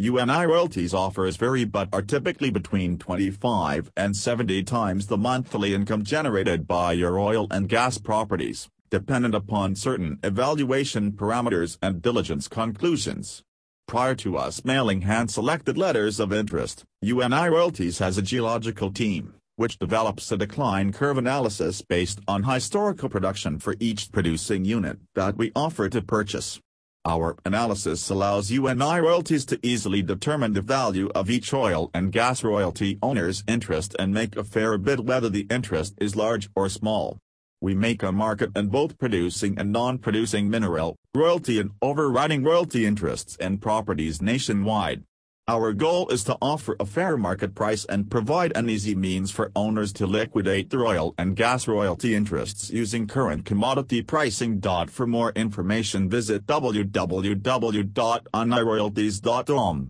UNI royalties offers vary but are typically between 25 and 70 times the monthly income generated by your oil and gas properties, dependent upon certain evaluation parameters and diligence conclusions. Prior to us mailing hand-selected letters of interest, UNI Royalties has a geological team, which develops a decline curve analysis based on historical production for each producing unit that we offer to purchase. Our analysis allows UNI Royalties to easily determine the value of each oil and gas royalty owner's interest and make a fair bid whether the interest is large or small. We make a market in both producing and non-producing mineral, royalty and overriding royalty interests and properties nationwide. Our goal is to offer a fair market price and provide an easy means for owners to liquidate their oil and gas royalty interests using current commodity pricing. For more information visit www.uniroyalties.com.